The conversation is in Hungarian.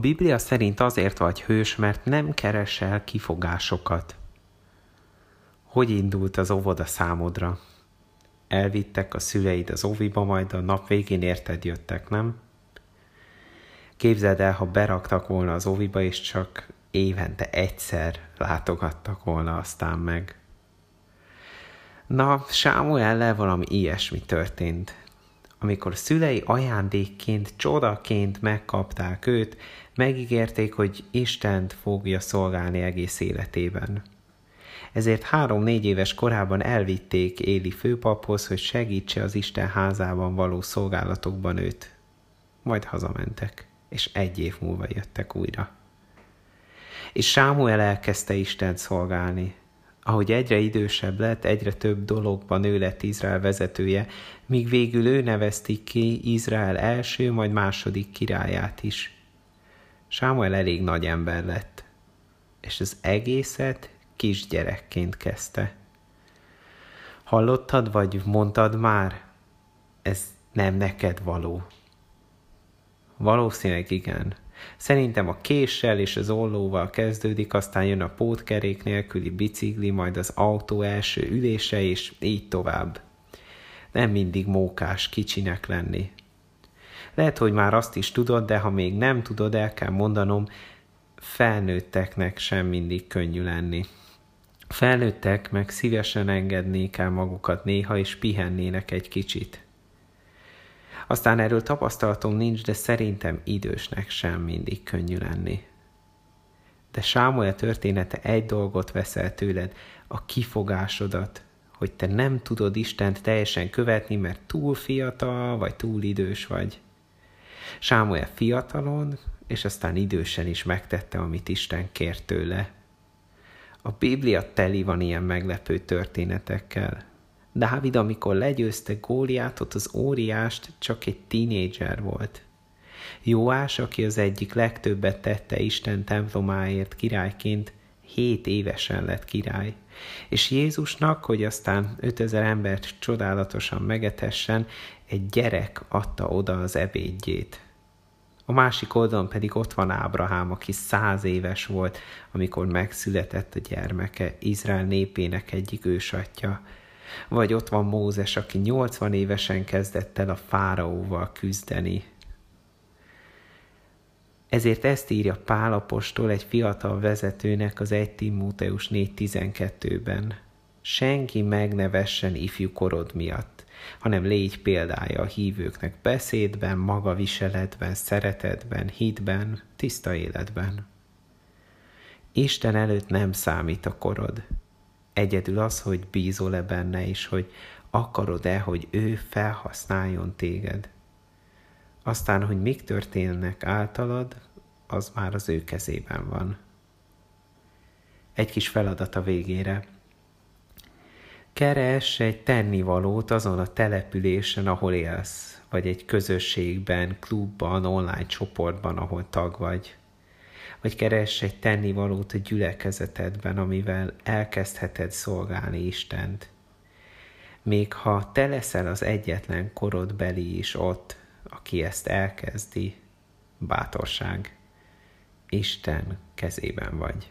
Biblia szerint azért vagy hős, mert nem keresel kifogásokat. Hogy indult az óvoda számodra? Elvittek a szüleid az óviba, majd a nap végén érted jöttek, nem? Képzeld el, ha beraktak volna az óviba, és csak évente egyszer látogattak volna aztán meg. Na, Sámuellel valami ilyesmi történt. Amikor szülei ajándékként, csodaként megkapták őt, megígérték, hogy Istent fogja szolgálni egész életében. Ezért három-négy éves korában elvitték Éli főpaphoz, hogy segítse az Isten házában való szolgálatokban őt. Majd hazamentek, és egy év múlva jöttek újra. És Sámuel elkezdte Isten szolgálni. Ahogy egyre idősebb lett, egyre több dologban ő lett Izrael vezetője, míg végül ő nevezték ki Izrael első, majd második királyát is. Sámuel elég nagy ember lett, és az egészet kisgyerekként kezdte. Hallottad, vagy mondtad már? Ez nem neked való. Valószínűleg igen. Szerintem a késsel és az ollóval kezdődik, aztán jön a pótkerék nélküli bicikli, majd az autó első ülése, és így tovább. Nem mindig mókás kicsinek lenni. Lehet, hogy már azt is tudod, de ha még nem tudod, el kell mondanom, felnőtteknek sem mindig könnyű lenni. Felnőttek meg szívesen engednék el magukat néha, és pihennének egy kicsit. Aztán erről tapasztalatom nincs, de szerintem idősnek sem mindig könnyű lenni. De Sámuel története egy dolgot veszel tőled, a kifogásodat, hogy te nem tudod Istent teljesen követni, mert túl fiatal, vagy túl idős vagy. Sámuel fiatalon, és aztán idősen is megtette, amit Isten kért tőle. A Biblia teli van ilyen meglepő történetekkel. Dávid, amikor legyőzte Góliátot, az óriást, csak egy tínédzser volt. Jóás, aki az egyik legtöbbet tette Isten templomáért királyként, hét évesen lett király. És Jézusnak, hogy aztán 5000 embert csodálatosan megetessen, egy gyerek adta oda az ebédjét. A másik oldalon pedig ott van Ábrahám, aki száz éves volt, amikor megszületett a gyermeke, Izrael népének egyik ősatja. Vagy ott van Mózes, aki 80 évesen kezdett el a fáraóval küzdeni. Ezért ezt írja Pál apostol egy fiatal vezetőnek az 1 Timóteus 4.12-ben. Senki megnevessen ifjú korod miatt, hanem légy példája a hívőknek beszédben, magaviseletben, szeretetben, hitben, tiszta életben. Isten előtt nem számít a korod. Egyedül az, hogy bízol-e benne, és hogy akarod-e, hogy ő felhasználjon téged. Aztán, hogy mik történnek általad, az már az ő kezében van. Egy kis feladat a végére – Keres egy tennivalót azon a településen, ahol élsz, vagy egy közösségben, klubban, online csoportban, ahol tag vagy. Vagy keres egy tennivalót a gyülekezetedben, amivel elkezdheted szolgálni Istent. Még ha te leszel az egyetlen korodbeli is ott, aki ezt elkezdi, bátorság. Isten kezében vagy.